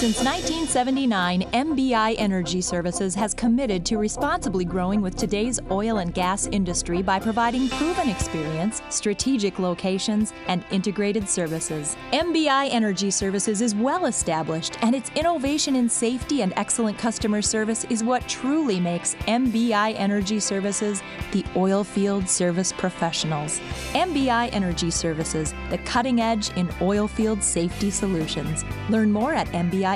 Since 1979, MBI Energy Services has committed to responsibly growing with today's oil and gas industry by providing proven experience, strategic locations, and integrated services. MBI Energy Services is well established, and its innovation in safety and excellent customer service is what truly makes MBI Energy Services the oil field service professionals. MBI Energy Services, the cutting edge in oil field safety solutions. Learn more at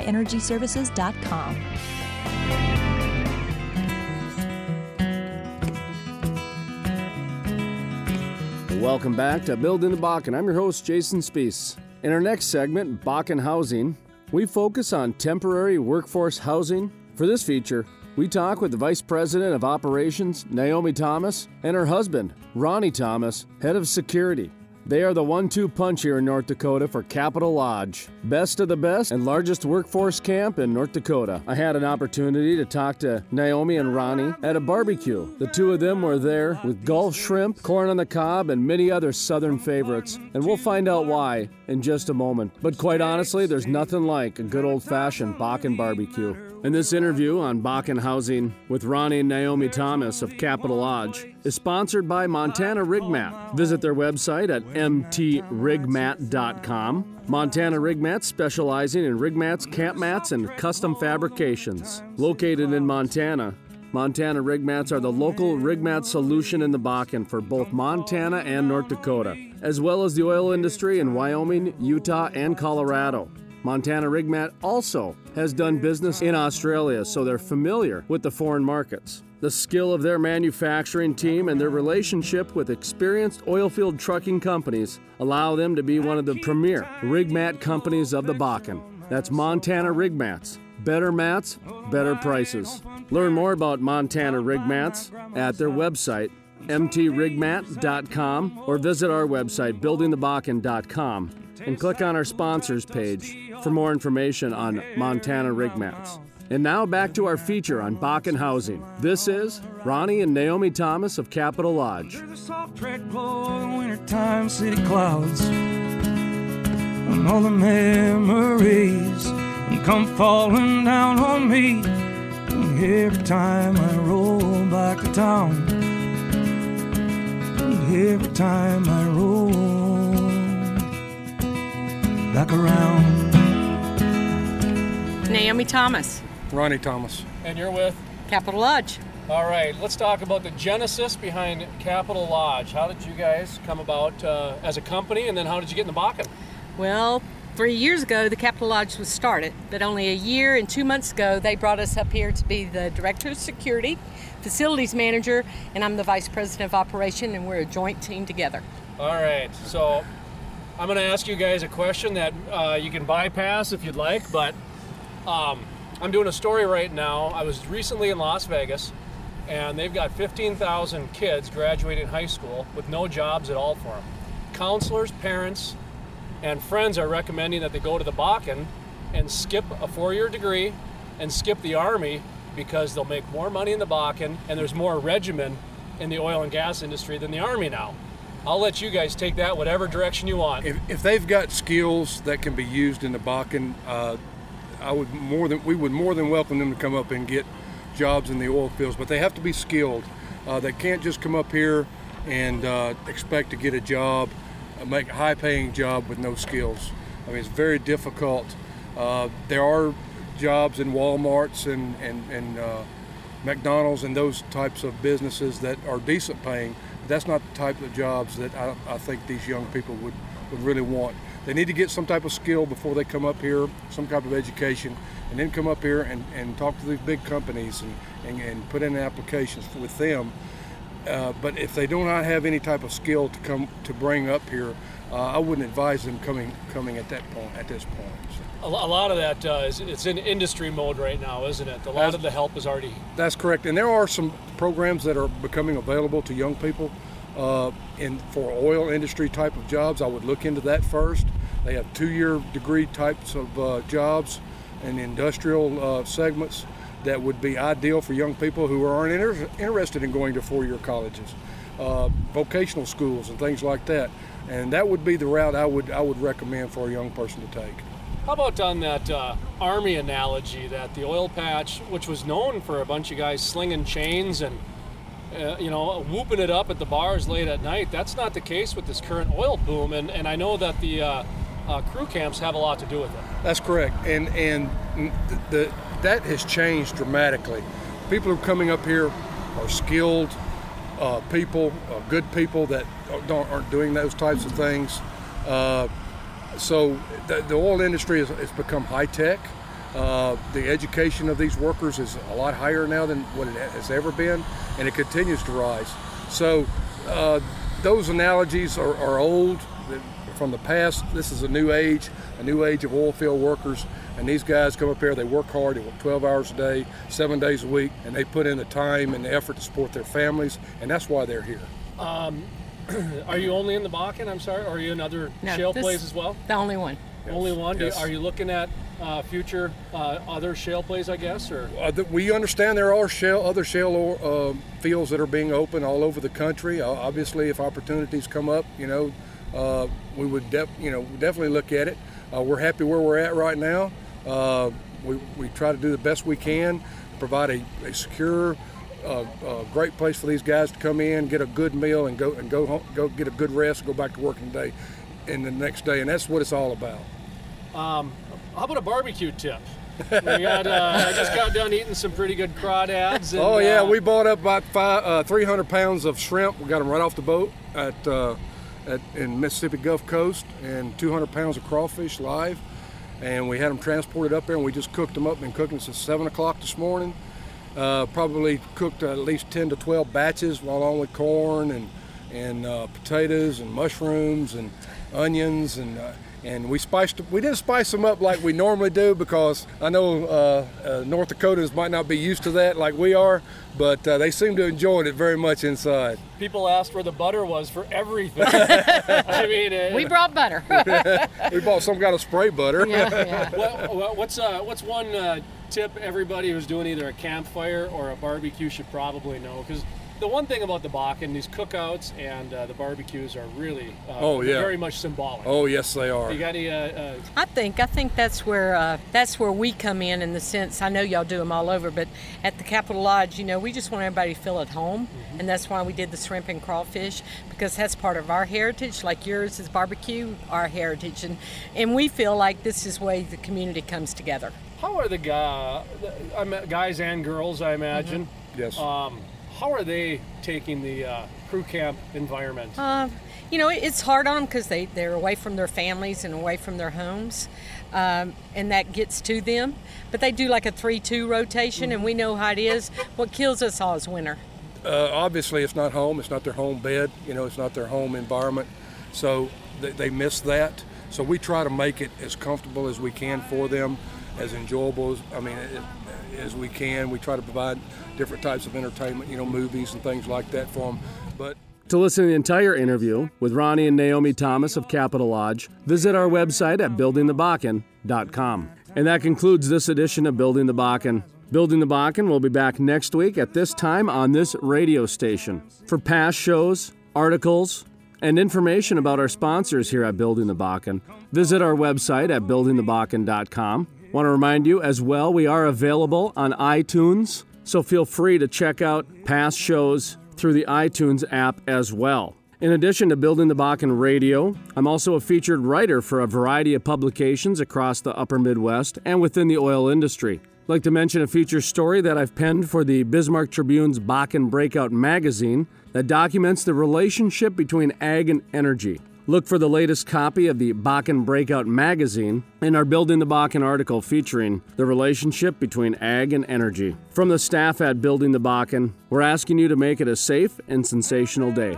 MBIEnergyServices.com. Welcome back to Building the Bakken. I'm your host, Jason Spiess. In our next segment, Bakken Housing, we focus on temporary workforce housing. For this feature, we talk with the Vice President of Operations, Naomi Thomas, and her husband, Ronnie Thomas, Head of Security. They are the one two punch here in North Dakota for Capital Lodge. Best of the best and largest workforce camp in North Dakota. I had an opportunity to talk to Naomi and Ronnie at a barbecue. The two of them were there with Gulf shrimp, corn on the cob, and many other southern favorites. And we'll find out why in just a moment. But quite honestly, there's nothing like a good old fashioned Bakken barbecue. And this interview on Bakken Housing with Ronnie and Naomi Thomas of Capital Lodge is sponsored by Montana Rigmat. Visit their website at mtrigmat.com. Montana Rigmat specializing in rig mats, camp mats, and custom fabrications. Located in Montana, Montana Rig Mats are the local rig mat solution in the Bakken for both Montana and North Dakota, as well as the oil industry in Wyoming, Utah, and Colorado. Montana Rigmat also has done business in Australia, so they're familiar with the foreign markets. The skill of their manufacturing team and their relationship with experienced oilfield trucking companies allow them to be one of the premier rigmat companies of the Bakken. That's Montana Rigmats. Better mats, better prices. Learn more about Montana Rigmats at their website, mtrigmat.com, or visit our website, buildingthebakken.com, and click on our sponsors page for more information on Montana Rig Mats. And now back to our feature on Bakken housing. This is Ronnie and Naomi Thomas of Capital Lodge. wintertime city clouds and all the memories come falling down on me every time I roll back to town. Every time I roll back around. Naomi Thomas, Ronnie Thomas. And you're with? Capital Lodge. All right, let's talk about the genesis behind Capital Lodge. How did you guys come about uh, as a company, and then how did you get in the Bakken? Well, three years ago, the Capital Lodge was started, but only a year and two months ago, they brought us up here to be the Director of Security, Facilities Manager, and I'm the Vice President of Operation, and we're a joint team together. All right, so I'm going to ask you guys a question that uh, you can bypass if you'd like, but um, I'm doing a story right now. I was recently in Las Vegas, and they've got 15,000 kids graduating high school with no jobs at all for them. Counselors, parents, and friends are recommending that they go to the Bakken and skip a four-year degree and skip the Army because they'll make more money in the Bakken and there's more regimen in the oil and gas industry than the Army now. I'll let you guys take that whatever direction you want. If, if they've got skills that can be used in the Bakken, uh, I would more than we would more than welcome them to come up and get jobs in the oil fields, but they have to be skilled. Uh, they can't just come up here and uh, expect to get a job, make a high-paying job with no skills. I mean, it's very difficult. Uh, there are jobs in WalMarts and and, and uh, McDonald's and those types of businesses that are decent paying. But that's not the type of jobs that I, I think these young people would, would really want. They need to get some type of skill before they come up here, some type of education, and then come up here and, and talk to these big companies and, and, and put in applications with them. Uh, but if they do not have any type of skill to come to bring up here, uh, I wouldn't advise them coming coming at that point at this point. A lo- a lot of that uh, is it's in industry mode right now, isn't it? A lot of the help is already. That's correct, and there are some programs that are becoming available to young people uh, for oil industry type of jobs. I would look into that first. They have two-year degree types of uh, jobs and industrial uh, segments that would be ideal for young people who aren't inter- interested in going to four-year colleges, uh, vocational schools, and things like that. And that would be the route I would I would recommend for a young person to take. How about on that uh, army analogy that the oil patch, which was known for a bunch of guys slinging chains and uh, you know whooping it up at the bars late at night, that's not the case with this current oil boom. And, and I know that the uh, uh, crew camps have a lot to do with it. That's correct, and and the, the that has changed dramatically. People who are coming up here are skilled uh, people, uh, good people that don't, aren't doing those types of things. Uh, so the, the, oil industry has, has become high tech. Uh, the education of these workers is a lot higher now than what it has ever been, and it continues to rise. So uh, those analogies are, are old from the past. This is a new age, a new age of oil field workers. And these guys come up here, they work hard, they work 12 hours a day, seven days a week, and they put in the time and the effort to support their families, and that's why they're here. Um, are you only in the Bakken? I'm sorry, or are you in other no, shale plays as well? The only one. Yes. Only one. Yes. Are you looking at uh, future uh, other shale plays? I guess, or uh, we understand there are shale, other shale uh, fields that are being opened all over the country. obviously, if opportunities come up, you know, uh, we would, def- you know, definitely look at it. Uh, we're happy where we're at right now. Uh, we, we try to do the best we can, provide a, a secure, great place for these guys to come in, get a good meal, and go and go home, go get a good rest, go back to working day, and the next day, and that's what it's all about. Um, how about a barbecue tip? we got, uh, I just got done eating some pretty good crawdads. And, oh yeah, uh, we bought up about five, uh, 300 pounds of shrimp. We got them right off the boat at, uh, at in Mississippi Gulf Coast, and 200 pounds of crawfish live and we had them transported up there and we just cooked them up. Been cooking since 7 o'clock this morning. Uh, probably cooked at least 10 to 12 batches along with corn and, and uh, potatoes and mushrooms and onions and uh, and we spiced we didn't spice them up like we normally do because I know uh, uh, North Dakotans might not be used to that like we are, but uh, they seem to enjoy it very much inside. People asked where the butter was for everything. I mean, it, we brought butter. we bought some kind of spray butter. Yeah, yeah. What, what's uh, what's one uh, tip everybody who's doing either a campfire or a barbecue should probably know because the one thing about the Bakken, these cookouts and uh, the barbecues are really uh, oh yeah very much symbolic. Oh yes, they are. You got any? Uh, uh, I think I think that's where uh, that's where we come in in the sense. I know y'all do them all over, but at the Capital Lodge, you know, we just want everybody to feel at home, mm-hmm. and that's why we did the shrimp and crawfish because that's part of our heritage. Like yours is barbecue, our heritage, and and we feel like this is way the community comes together. How are the guys, guys and girls? I imagine. Mm-hmm. Yes. Um, how are they taking the uh, crew camp environment? Uh, you know, it's hard on them because they, they're away from their families and away from their homes, um, and that gets to them. But they do like a 3 2 rotation, and we know how it is. What kills us all is winter. Uh, obviously, it's not home, it's not their home bed, you know, it's not their home environment. So they, they miss that. So we try to make it as comfortable as we can for them, as enjoyable as, I mean, as we can. We try to provide different types of entertainment, you know, movies and things like that for them. But to listen to the entire interview with Ronnie and Naomi Thomas of Capital Lodge, visit our website at buildingthebakken.com. And that concludes this edition of Building the Bakken. Building the Bakken will be back next week at this time on this radio station. For past shows, articles, and information about our sponsors here at Building the Bakken, visit our website at buildingthebakken.com. Want to remind you as well, we are available on iTunes, so feel free to check out past shows through the iTunes app as well. In addition to Building the Bakken Radio, I'm also a featured writer for a variety of publications across the upper Midwest and within the oil industry. I'd like to mention a feature story that I've penned for the Bismarck Tribune's Bakken Breakout magazine that documents the relationship between ag and energy. Look for the latest copy of the Bakken Breakout magazine and our Building the Bakken article featuring the relationship between ag and energy. From the staff at Building the Bakken, we're asking you to make it a safe and sensational day.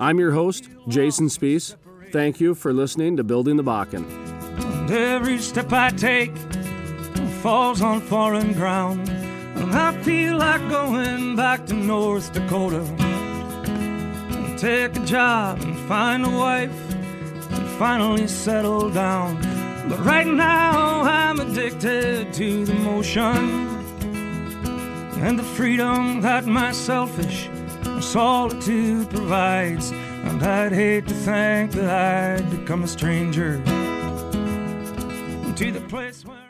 I'm your host, Jason Spiess. Thank you for listening to Building the Bakken. Every step I take falls on foreign ground, and I feel like going back to North Dakota take a job find a wife and finally settle down. But right now I'm addicted to the motion and the freedom that my selfish solitude provides. And I'd hate to think that I'd become a stranger to the place where